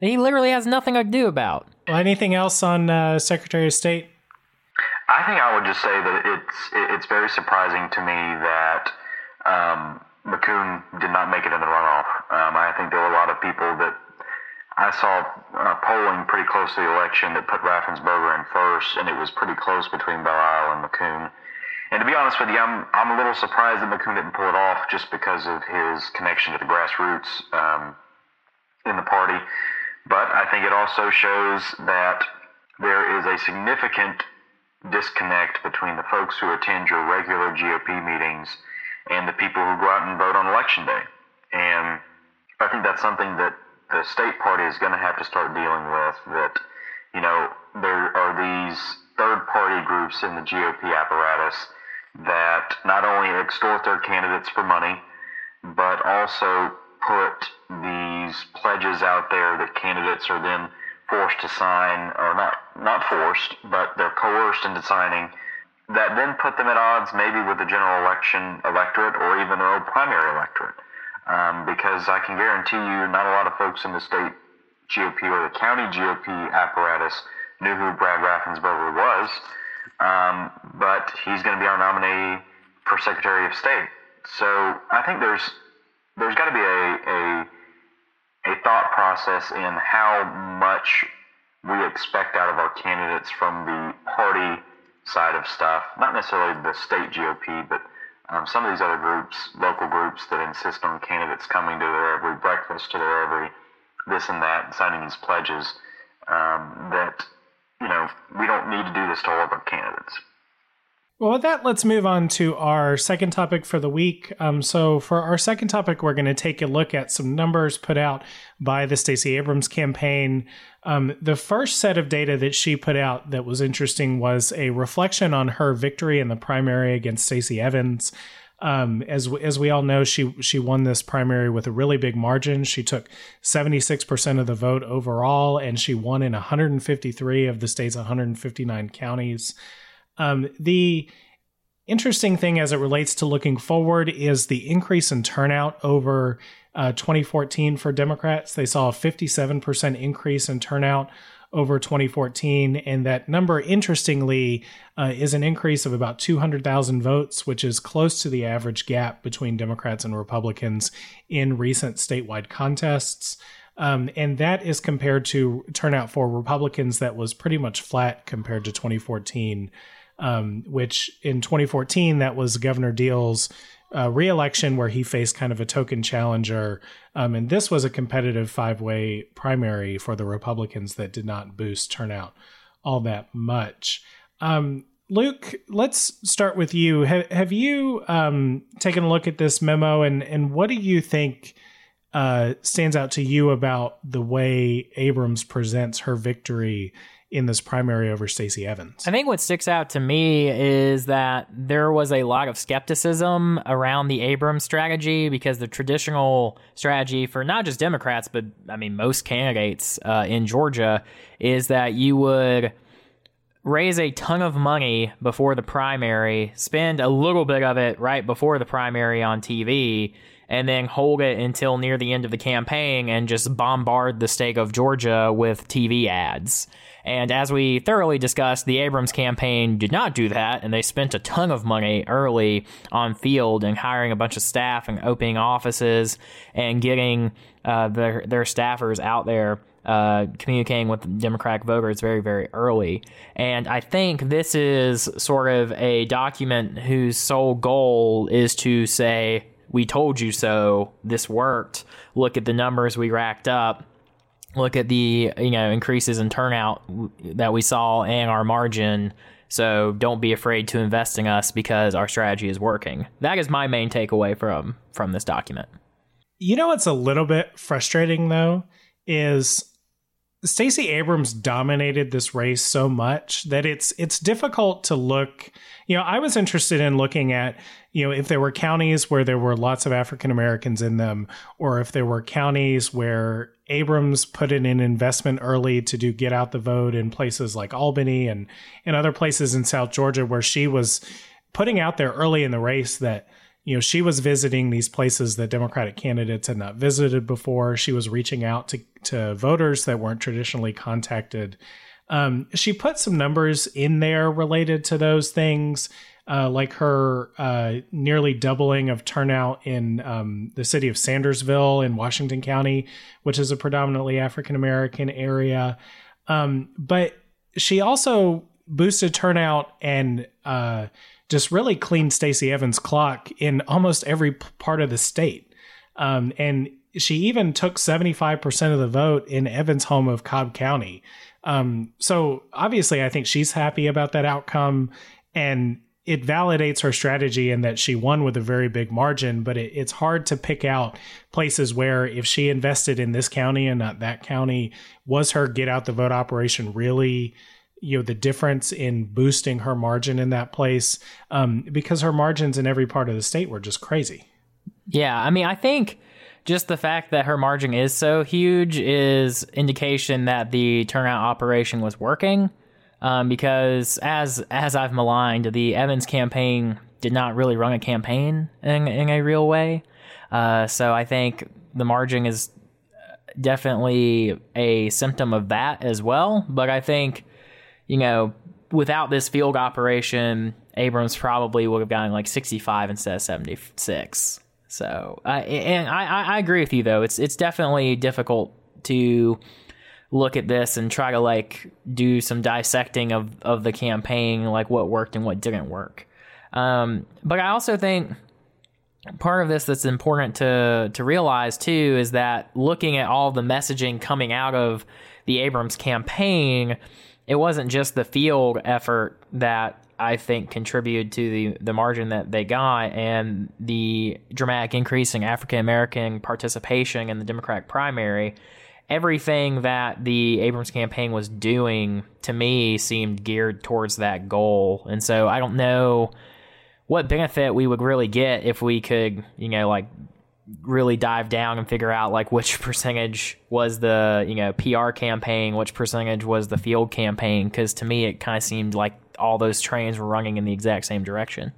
that he literally has nothing to do about. Well, anything else on uh, Secretary of State? I think I would just say that it's it's very surprising to me that um, McKoon did not make it in the runoff. Um, I think there were a lot of people that I saw uh, polling pretty close to the election that put Raffensperger in first, and it was pretty close between Belle Isle and McKoon. And to be honest with you, I'm I'm a little surprised that McKoon didn't pull it off just because of his connection to the grassroots um, in the party. But I think it also shows that there is a significant disconnect between the folks who attend your regular GOP meetings and the people who go out and vote on election day. And I think that's something that the state party is going to have to start dealing with. That, you know, there are these third party groups in the GOP apparatus that not only extort their candidates for money, but also put these pledges out there that candidates are then forced to sign, or not not forced, but they're coerced into signing, that then put them at odds maybe with the general election electorate or even their own primary electorate. Um, because I can guarantee you, not a lot of folks in the state GOP or the county GOP apparatus knew who Brad Raffensperger was, um, but he's going to be our nominee for Secretary of State. So I think there's there's got to be a, a a thought process in how much we expect out of our candidates from the party side of stuff, not necessarily the state GOP, but um, some of these other groups, local groups that insist on candidates coming to their every breakfast, to their every this and that, signing these pledges, um, that, you know, we don't need to do this to all of our candidates. Well, with that, let's move on to our second topic for the week. Um, so, for our second topic, we're going to take a look at some numbers put out by the Stacey Abrams campaign. Um, the first set of data that she put out that was interesting was a reflection on her victory in the primary against Stacey Evans. Um, as as we all know, she she won this primary with a really big margin. She took 76% of the vote overall, and she won in 153 of the state's 159 counties. Um, the interesting thing as it relates to looking forward is the increase in turnout over uh, 2014 for Democrats. They saw a 57% increase in turnout over 2014. And that number, interestingly, uh, is an increase of about 200,000 votes, which is close to the average gap between Democrats and Republicans in recent statewide contests. Um, and that is compared to turnout for Republicans that was pretty much flat compared to 2014 um, which in 2014 that was Governor Deal's uh, reelection where he faced kind of a token challenger, um, and this was a competitive five-way primary for the Republicans that did not boost turnout all that much. Um, Luke, let's start with you. Have, have you um, taken a look at this memo, and and what do you think uh, stands out to you about the way Abrams presents her victory in this primary over Stacey Evans? I think what sticks out to me is that there was a lot of skepticism around the Abrams strategy because the traditional strategy for not just Democrats, but I mean, most candidates uh, in Georgia is that you would raise a ton of money before the primary, spend a little bit of it right before the primary on TV, and then hold it until near the end of the campaign and just bombard the state of Georgia with TV ads. And as we thoroughly discussed, the Abrams campaign did not do that, and they spent a ton of money early on field and hiring a bunch of staff and opening offices and getting uh, their their staffers out there. Uh, communicating with Democratic voters very, very early. And I think this is sort of a document whose sole goal is to say, we told you so, this worked, look at the numbers we racked up. Look at the you know increases in turnout that we saw and our margin. So don't be afraid to invest in us because our strategy is working. That is my main takeaway from from this document. You know what's a little bit frustrating though is Stacey Abrams dominated this race so much that it's it's difficult to look you know I was interested in looking at you know if there were counties where there were lots of African Americans in them or if there were counties where Abrams put in an investment early to do get out the vote in places like Albany and and other places in South Georgia where she was putting out there early in the race that you know she was visiting these places that Democratic candidates had not visited before. She was reaching out to to voters that weren't traditionally contacted. Um, she put some numbers in there related to those things uh, like her uh, nearly doubling of turnout in um, the city of Sandersville in Washington County, which is a predominantly African American area. Um, but she also boosted turnout and uh, just really cleaned Stacey Evans' clock in almost every part of the state. Um, and she even took 75% of the vote in Evans' home of Cobb County. Um, so obviously, I think she's happy about that outcome. And it validates her strategy in that she won with a very big margin, but it, it's hard to pick out places where if she invested in this county and not that county, was her get out the vote operation really you know the difference in boosting her margin in that place um, because her margins in every part of the state were just crazy. Yeah, I mean, I think just the fact that her margin is so huge is indication that the turnout operation was working um, because as as I've maligned, the Evans campaign did not really run a campaign in in a real way. Uh, so I think the margin is definitely a symptom of that as well. But I think you know without this field operation, Abrams probably would have gotten like 65 instead of 76. So, uh, and I, I agree with you though. It's it's definitely difficult to look at this and try to like do some dissecting of of the campaign, like what worked and what didn't work. Um, but I also think part of this that's important to to realize too is that looking at all the messaging coming out of the Abrams campaign, it wasn't just the field effort that I think contributed to the the margin that they got and the dramatic increase in African American participation in the Democratic primary everything that the Abrams campaign was doing to me seemed geared towards that goal. And so I don't know what benefit we would really get if we could, you know, like really dive down and figure out like which percentage was the, you know, PR campaign, which percentage was the field campaign cuz to me it kind of seemed like all those trains were running in the exact same direction.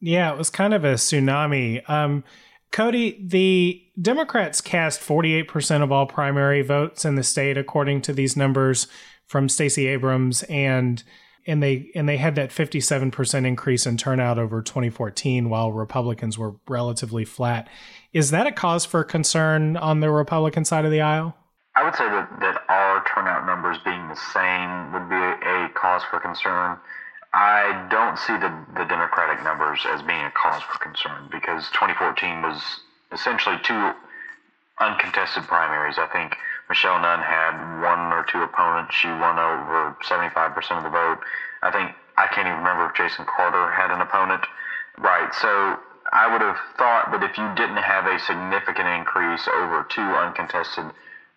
Yeah, it was kind of a tsunami. Um Cody, the Democrats cast 48% of all primary votes in the state, according to these numbers from Stacey Abrams, and and they and they had that 57% increase in turnout over 2014, while Republicans were relatively flat. Is that a cause for concern on the Republican side of the aisle? I would say that, that our turnout numbers being the same would be a, a cause for concern. I don't see the, the Democratic numbers as being a cause for concern because 2014 was essentially two uncontested primaries. I think Michelle Nunn had one or two opponents. She won over 75% of the vote. I think, I can't even remember if Jason Carter had an opponent. Right. So I would have thought that if you didn't have a significant increase over two uncontested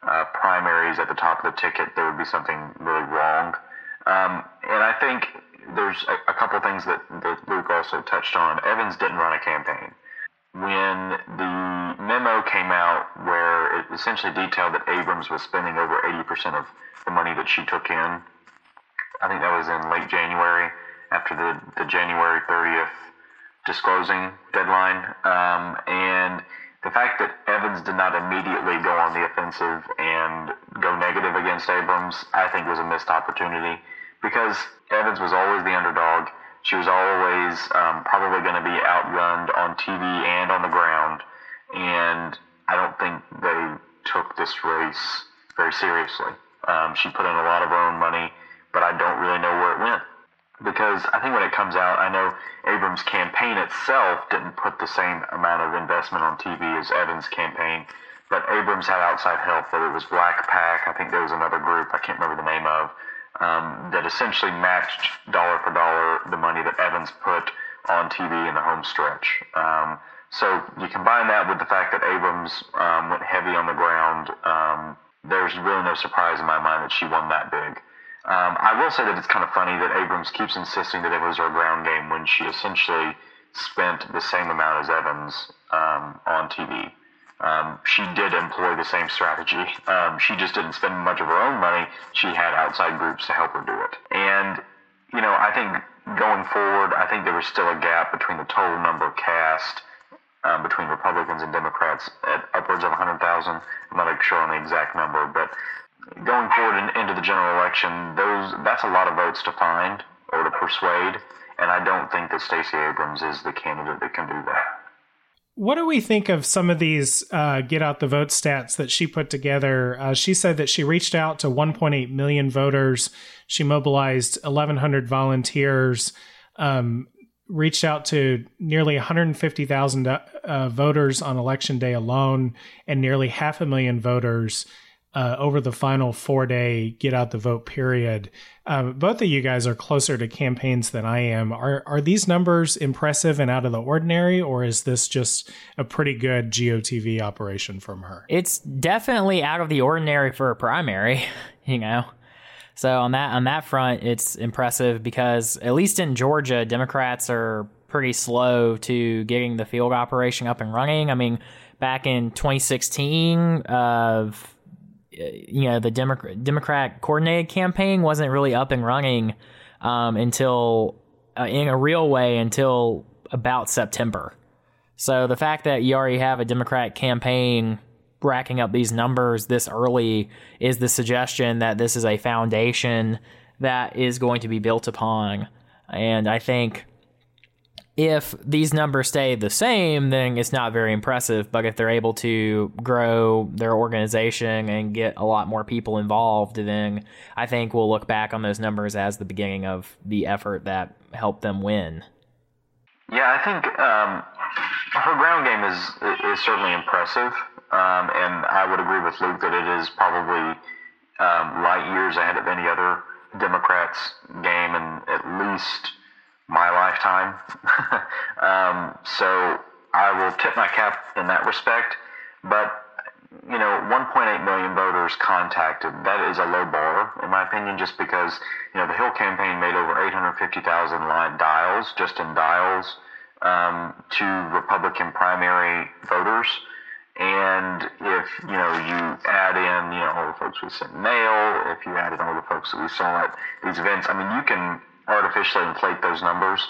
uh, primaries at the top of the ticket, there would be something really wrong. Um, and I think there's a, a couple things that, that Luke also touched on. Evans didn't run a campaign. When the memo came out where it essentially detailed that Abrams was spending over 80% of the money that she took in, I think that was in late January after the, the January 30th disclosing deadline. Um, and the fact that Evans did not immediately go on the offensive and go negative against Abrams, I think was a missed opportunity because Evans was always the underdog. She was always um, probably going to be outgunned on TV and on the ground. And I don't think they took this race very seriously. Um, she put in a lot of her own money, but I don't really know where it went because I think when it comes out, I know Abrams' campaign itself didn't put the same amount of investment on TV as Evans' campaign, but Abrams had outside help. Whether it was Black PAC, I think there was another group I can't remember the name of um, that essentially matched dollar for dollar put on TV in the home stretch. Um, so you combine that with the fact that Abrams um, went heavy on the ground. Um, there's really no surprise in my mind that she won that big. Um, I will say that it's kind of funny that Abrams keeps insisting that it was her ground game when she essentially spent the same amount as Evans um, on TV. Um, she did employ the same strategy. She just didn't spend much of her own money. She had outside groups to help her do it. And, you know, I think going forward, I think there was still a gap between the total number cast um, between Republicans and Democrats at upwards of 100,000. I'm not sure on the exact number, but going forward in, into the general election, those that's a lot of votes to find or to persuade, and I don't think that Stacey Abrams is the candidate that can do that. What do we think of some of these uh, get out the vote stats that she put together? Uh, she said that she reached out to 1.8 million voters. She mobilized 1,100 volunteers, um, reached out to nearly 150,000 uh, voters on election day alone, and nearly half a million voters uh, over the final four day get out the vote period. Um, both of you guys are closer to campaigns than I am. Are are these numbers impressive and out of the ordinary, or is this just a pretty good GOTV operation from her? It's definitely out of the ordinary for a primary, you know. So on that on that front, it's impressive because at least in Georgia, Democrats are pretty slow to getting the field operation up and running. I mean, back in 2016, of uh, you know the Democrat Democrat coordinated campaign wasn't really up and running um, until uh, in a real way until about September. So the fact that you already have a Democrat campaign racking up these numbers this early is the suggestion that this is a foundation that is going to be built upon. And I think if these numbers stay the same, then it's not very impressive. But if they're able to grow their organization and get a lot more people involved, then I think we'll look back on those numbers as the beginning of the effort that helped them win. Yeah, I think um, her ground game is is certainly impressive, um, and I would agree with Luke that it is probably um, light years ahead of any other Democrats' game, and at least my lifetime. um, so I will tip my cap in that respect. But, you know, 1.8 million voters contacted, that is a low bar, in my opinion, just because, you know, the Hill campaign made over 850,000 line dials, just in dials, um, to Republican primary voters. And if, you know, you add in, you know, all the folks we sent mail, if you add in all the folks that we saw at these events, I mean, you can artificially inflate those numbers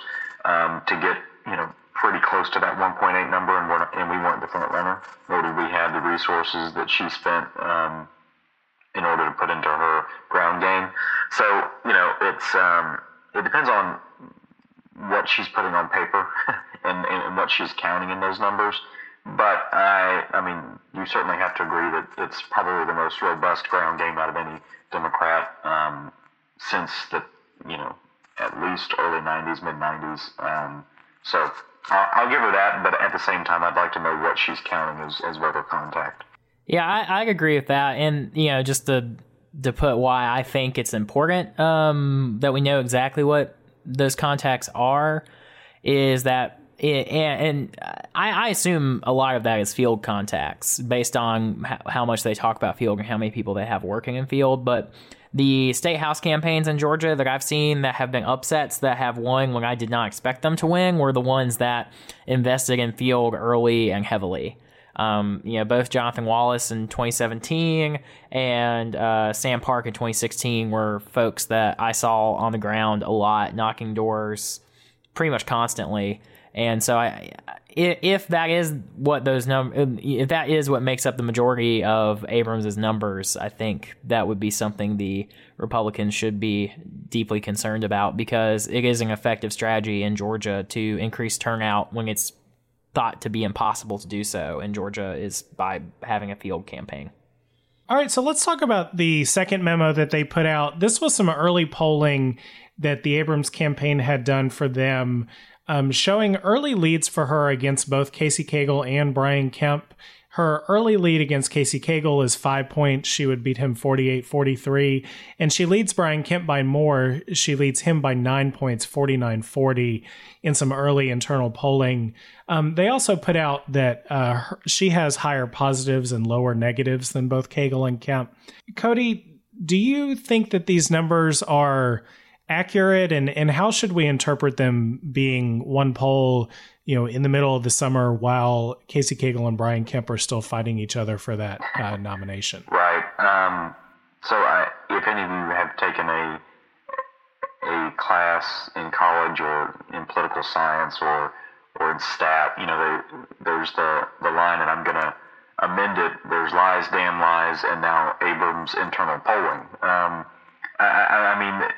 um, to get you know pretty close to that 1.8 number, and, we're, and we weren't the front runner, nor did we have the resources that she spent um, in order to put into her ground game. So you know, it's um, it depends on what she's putting on paper and, and what she's counting in those numbers. But I, I mean, you certainly have to agree that it's probably the most robust ground game out of any Democrat um, since the, you know, at least early 90s, mid 90s. Um, so I'll, give her that, but at the same time, I'd like to know what she's counting as, as voter contact. Yeah, I, I agree with that. And, you know, just to, to put why I think it's important um, that we know exactly what those contacts are is that it, and, I, I, assume a lot of that is field contacts based on how much they talk about field and how many people they have working in field. But the state house campaigns in Georgia that I've seen that have been upsets that have won when I did not expect them to win were the ones that invested in field early and heavily. Um, you know, both Jonathan Wallace in 2017 and uh, Sam Park in 2016 were folks that I saw on the ground a lot, knocking doors pretty much constantly. And so I, if that is what those num, um, if that is what makes up the majority of Abrams' numbers, I think that would be something the Republicans should be deeply concerned about because it is an effective strategy in Georgia to increase turnout when it's thought to be impossible to do so in Georgia is by having a field campaign. All right, so let's talk about the second memo that they put out. This was some early polling that the Abrams campaign had done for them, um, showing early leads for her against both Casey Cagle and Brian Kemp. Her early lead against Casey Cagle is five points. She would beat him 48 43. And she leads Brian Kemp by more. She leads him by nine points, 49 40, in some early internal polling. Um, they also put out that uh, her, she has higher positives and lower negatives than both Cagle and Kemp. Cody, do you think that these numbers are accurate and, and how should we interpret them being one poll you know, in the middle of the summer while Casey Cagle and Brian Kemp are still fighting each other for that uh, nomination. Right. Um, so, I, if any of you have taken a a class in college or in political science or or in stat, you know, they, there's the the line, and I'm gonna amend it. There's lies, damn lies, and now Abrams internal polling. Um, I, I, I mean,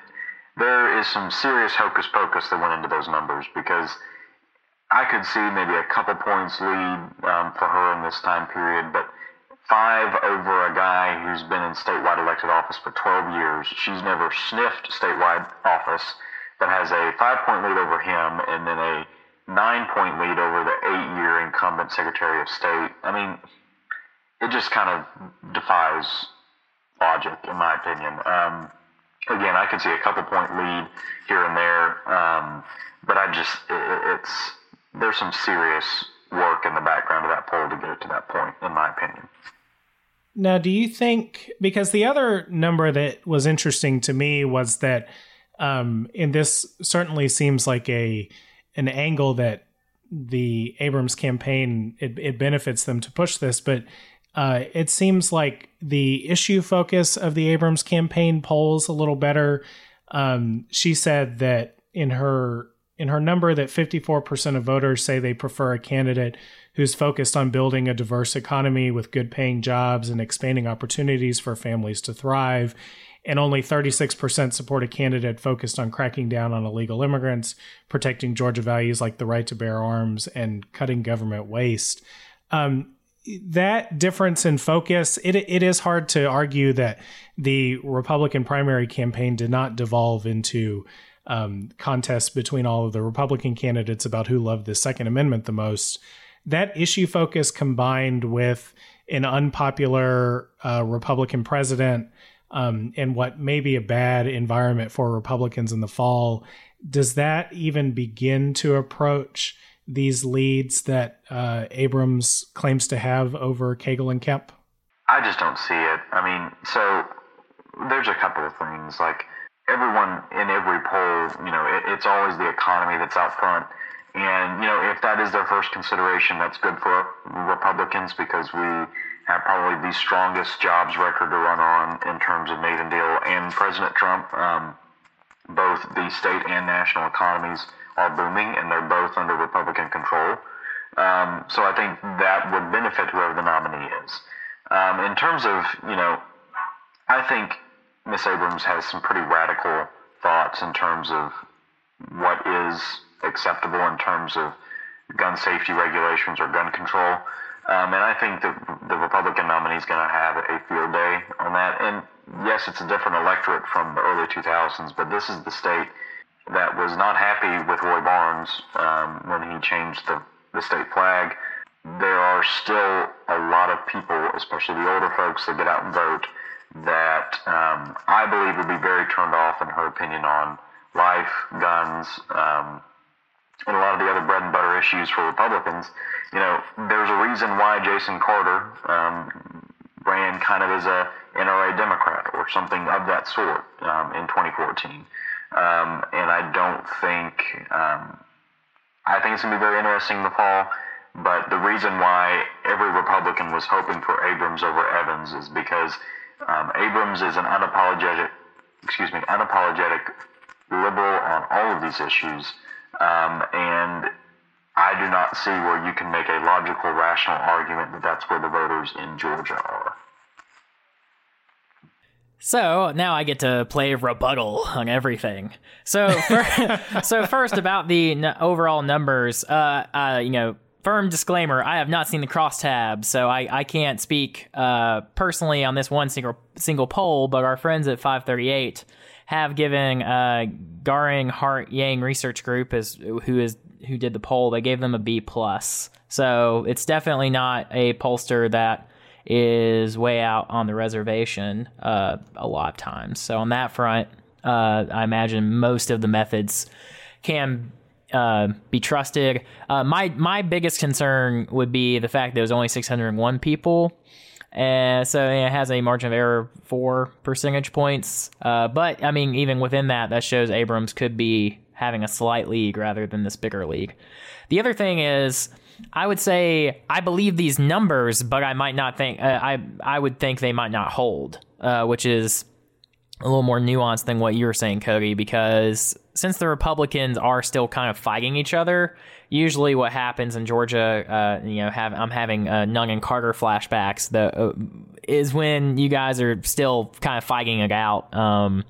there is some serious hocus pocus that went into those numbers because I could see maybe a couple points lead um, for her in this time period, but five over a guy who's been in statewide elected office for 12 years. She's never sniffed statewide office, but has a five point lead over him and then a nine point lead over the eight year incumbent Secretary of State. I mean, it just kind of defies logic, in my opinion. Um, again, I could see a couple point lead here and there, um, but I just, it, it's, there's some serious work in the background of that poll to get it to that point, in my opinion. Now, do you think because the other number that was interesting to me was that, um, and this certainly seems like a an angle that the Abrams campaign it, it benefits them to push this, but uh, it seems like the issue focus of the Abrams campaign polls a little better. Um, she said that in her in her number that 54% of voters say they prefer a candidate who's focused on building a diverse economy with good paying jobs and expanding opportunities for families to thrive. And only 36% support a candidate focused on cracking down on illegal immigrants, protecting Georgia values like the right to bear arms, and cutting government waste. Um, that difference in focus, it, it is hard to argue that the Republican primary campaign did not devolve into um, contest between all of the Republican candidates about who loved the Second Amendment the most. That issue focus combined with an unpopular uh, Republican president um, and what may be a bad environment for Republicans in the fall, does that even begin to approach these leads that uh, Abrams claims to have over Cagle and Kemp? I just don't see it. I mean, so there's a couple of things like everyone in every poll, you know, it, it's always the economy that's out front. And, you know, if that is their first consideration, that's good for Republicans because we have probably the strongest jobs record to run on in terms of Nathan Deal and President Trump. Um, both the state and national economies are booming and they're both under Republican control. Um, so I think that would benefit whoever the nominee is. Um, in terms of, you know, I think Miss Abrams has some pretty radical thoughts in terms of what is acceptable in terms of gun safety regulations or gun control. Um, and I think that the Republican nominee is going to have a field day on that. And yes, it's a different electorate from the early 2000s, but this is the state that was not happy with Roy Barnes um, when he changed the, the state flag. there are still a lot of people, especially the older folks that get out and vote, that um, I believe would be very turned off, in her opinion, on life, guns, um, and a lot of the other bread and butter issues for Republicans. You know, there's a reason why Jason Carter um, ran kind of as a NRA Democrat or something of that sort um, in 2014. Um, and I don't think, um, I think it's going to be very interesting in the fall. But the reason why every Republican was hoping for Abrams over Evans is because um, Abrams is an unapologetic, excuse me, unapologetic liberal on all of these issues, um, and I do not see where you can make a logical, rational argument that that's where the voters in Georgia are. So now I get to play rebuttal on everything. So, for, so first about the n- overall numbers, uh, uh, you know, firm disclaimer: I have not seen the crosstabs, so I, I can't speak uh, personally on this one single single poll. But our friends at 538 have given uh, Garin Hart Yang Research Group, is who is who did the poll, they gave them a B plus. So it's definitely not a pollster that is way out on the reservation uh, a lot of times. So on that front, uh, I imagine most of the methods can uh, be trusted. Uh, my my biggest concern would be the fact that there's only 601 people, and so it has a margin of error four percentage points. Uh, but I mean, even within that, that shows Abrams could be having a slight league rather than this bigger league. The other thing is. I would say I believe these numbers, but I might not think uh, I I would think they might not hold, uh, which is a little more nuanced than what you were saying, Cody, because since the Republicans are still kind of fighting each other, usually what happens in Georgia, uh, you know, have I'm having uh, Nunn and Carter flashbacks. The uh, is when you guys are still kind of fighting it out. Um,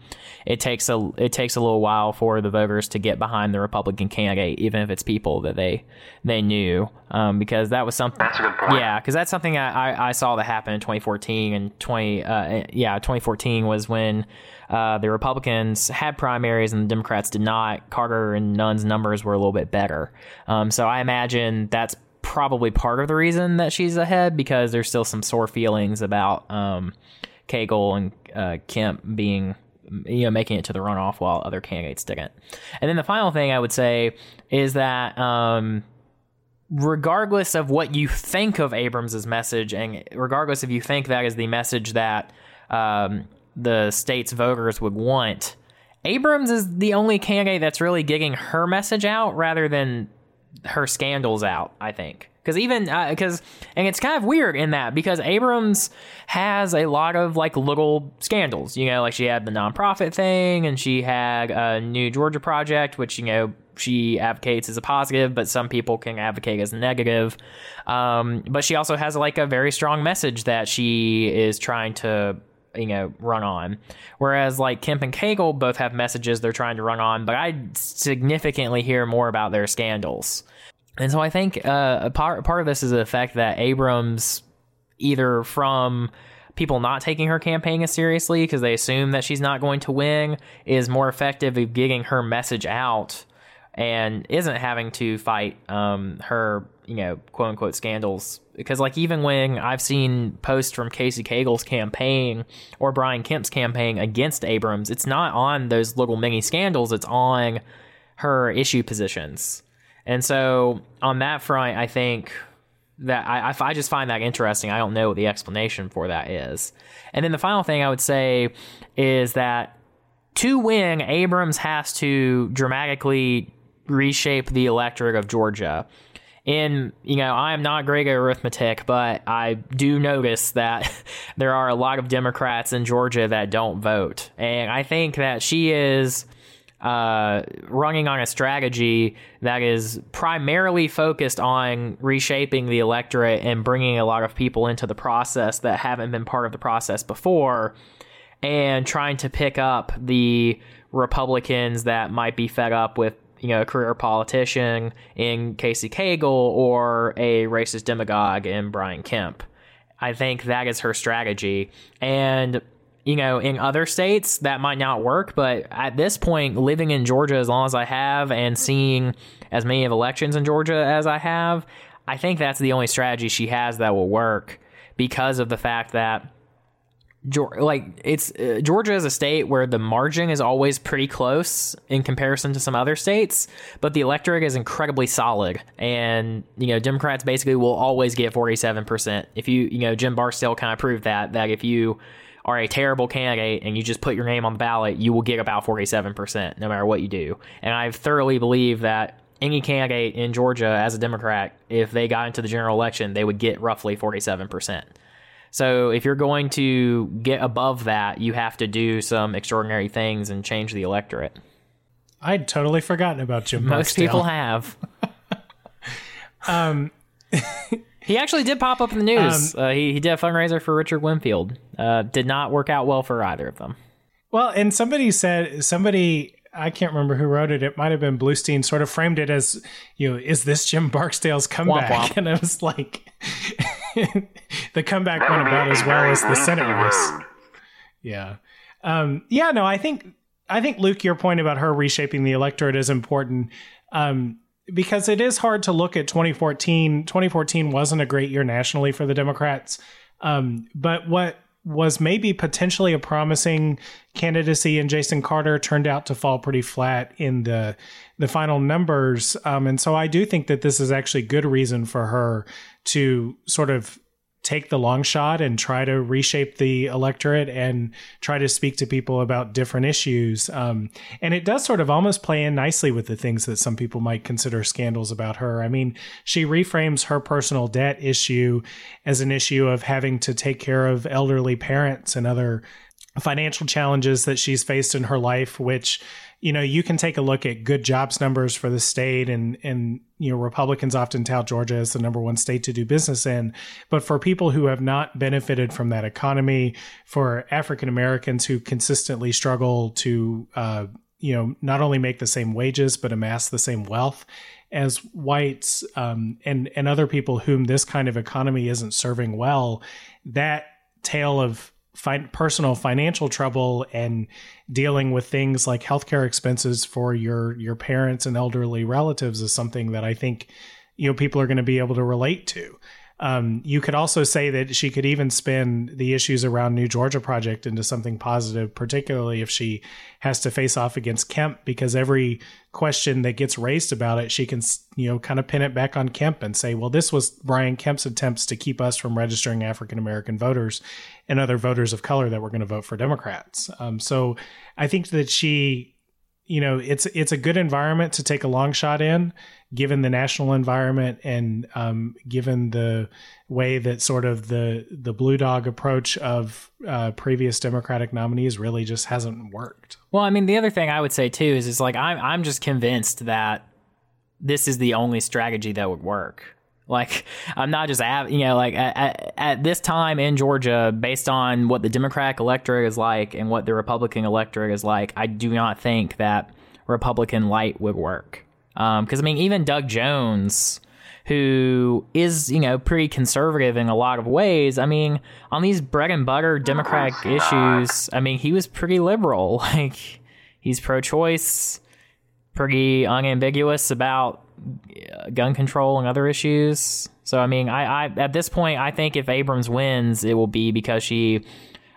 it takes a it takes a little while for the voters to get behind the Republican candidate, even if it's people that they they knew, um, because that was something. That's a good point. Yeah, because that's something I, I, I saw that happen in 2014 and 20 uh, yeah 2014 was when. Uh, the Republicans had primaries and the Democrats did not. Carter and Nunn's numbers were a little bit better. Um, so I imagine that's probably part of the reason that she's ahead because there's still some sore feelings about um, Cagle and uh, Kemp being you know making it to the runoff while other candidates didn't. And then the final thing I would say is that um, regardless of what you think of Abrams's message, and regardless if you think that is the message that um, the state's voters would want, Abrams is the only candidate that's really getting her message out rather than her scandals out. I think because even because uh, and it's kind of weird in that because Abrams has a lot of like little scandals. You know, like she had the nonprofit thing, and she had a new Georgia project, which you know she advocates as a positive, but some people can advocate as negative. Um, but she also has like a very strong message that she is trying to you know run on. Whereas like kemp and cagle both have messages they're trying to run on but i significantly hear more about their scandals. And so i think uh, a part, part of this is the fact that abrams either from people not taking her campaign as seriously because they assume that she's not going to win is more effective at getting her message out and isn't having to fight um, her, you know, quote unquote scandals. Because, like, even when I've seen posts from Casey Cagle's campaign or Brian Kemp's campaign against Abrams, it's not on those little mini scandals, it's on her issue positions. And so, on that front, I think that I, I just find that interesting. I don't know what the explanation for that is. And then the final thing I would say is that to win, Abrams has to dramatically reshape the electorate of Georgia. In, you know, I am not great at arithmetic, but I do notice that there are a lot of Democrats in Georgia that don't vote. And I think that she is uh, running on a strategy that is primarily focused on reshaping the electorate and bringing a lot of people into the process that haven't been part of the process before and trying to pick up the Republicans that might be fed up with you know, a career politician in Casey Cagle or a racist demagogue in Brian Kemp. I think that is her strategy. And, you know, in other states, that might not work. But at this point, living in Georgia as long as I have and seeing as many of elections in Georgia as I have, I think that's the only strategy she has that will work because of the fact that like it's uh, Georgia is a state where the margin is always pretty close in comparison to some other states, but the electorate is incredibly solid, and you know Democrats basically will always get forty seven percent. If you you know Jim Barksdale kind of proved that that if you are a terrible candidate and you just put your name on the ballot, you will get about forty seven percent no matter what you do. And I thoroughly believe that any candidate in Georgia as a Democrat, if they got into the general election, they would get roughly forty seven percent. So if you're going to get above that, you have to do some extraordinary things and change the electorate. I'd totally forgotten about Jim. Most Barksdale. people have. um, he actually did pop up in the news. Um, uh, he, he did a fundraiser for Richard Winfield. Uh, did not work out well for either of them. Well, and somebody said somebody I can't remember who wrote it. It might have been Bluestein. Sort of framed it as you know, is this Jim Barksdale's comeback? Womp womp. And I was like the comeback went about as well as the Senate race. Yeah, um, yeah. No, I think I think Luke, your point about her reshaping the electorate is important. Um, because it is hard to look at 2014. 2014 wasn't a great year nationally for the Democrats. Um, but what was maybe potentially a promising candidacy in Jason Carter turned out to fall pretty flat in the the final numbers. Um, and so I do think that this is actually good reason for her to sort of take the long shot and try to reshape the electorate and try to speak to people about different issues. Um, and it does sort of almost play in nicely with the things that some people might consider scandals about her. I mean, she reframes her personal debt issue as an issue of having to take care of elderly parents and other financial challenges that she's faced in her life, which you know, you can take a look at good jobs numbers for the state and and you know, Republicans often tout Georgia as the number one state to do business in. But for people who have not benefited from that economy, for African Americans who consistently struggle to uh, you know, not only make the same wages but amass the same wealth as whites um, and and other people whom this kind of economy isn't serving well, that tale of personal financial trouble and dealing with things like healthcare expenses for your your parents and elderly relatives is something that I think you know people are going to be able to relate to. Um, you could also say that she could even spin the issues around New Georgia Project into something positive, particularly if she has to face off against Kemp, because every question that gets raised about it, she can, you know, kind of pin it back on Kemp and say, well, this was Brian Kemp's attempts to keep us from registering African American voters and other voters of color that were going to vote for Democrats. Um, so I think that she you know it's it's a good environment to take a long shot in given the national environment and um, given the way that sort of the the blue dog approach of uh, previous democratic nominees really just hasn't worked well i mean the other thing i would say too is is like i'm i'm just convinced that this is the only strategy that would work like I'm not just at you know like at, at, this time in Georgia, based on what the Democratic electorate is like and what the Republican electorate is like, I do not think that Republican light would work. Because um, I mean, even Doug Jones, who is you know pretty conservative in a lot of ways, I mean, on these bread and butter Democratic issues, I mean, he was pretty liberal. Like he's pro-choice, pretty unambiguous about gun control and other issues. So I mean, I, I at this point, I think if Abrams wins, it will be because she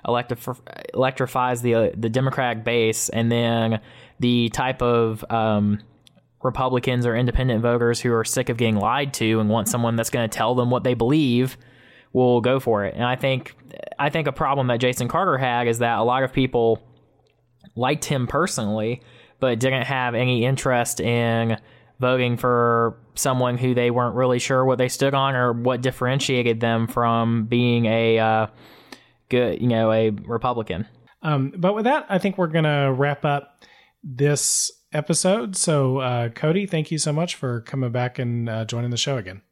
electrif- electrifies the uh, the Democratic base, and then the type of um, Republicans or independent voters who are sick of getting lied to and want someone that's going to tell them what they believe will go for it. And I think I think a problem that Jason Carter had is that a lot of people liked him personally, but didn't have any interest in voting for someone who they weren't really sure what they stood on or what differentiated them from being a uh, good, you know, a Republican. Um, but with that, I think we're gonna wrap up this episode. So, uh, Cody, thank you so much for coming back and uh, joining the show again.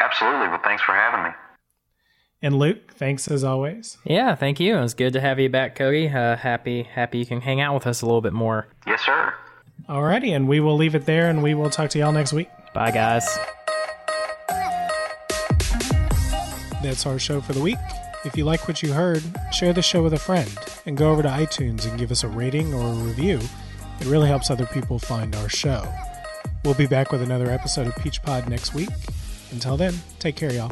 Absolutely. Well, thanks for having me. And Luke, thanks as always. Yeah, thank you. It was good to have you back, Cody. Uh, happy, happy you can hang out with us a little bit more. Yes, sir. Alrighty, and we will leave it there and we will talk to y'all next week. Bye, guys. That's our show for the week. If you like what you heard, share the show with a friend and go over to iTunes and give us a rating or a review. It really helps other people find our show. We'll be back with another episode of Peach Pod next week. Until then, take care, y'all.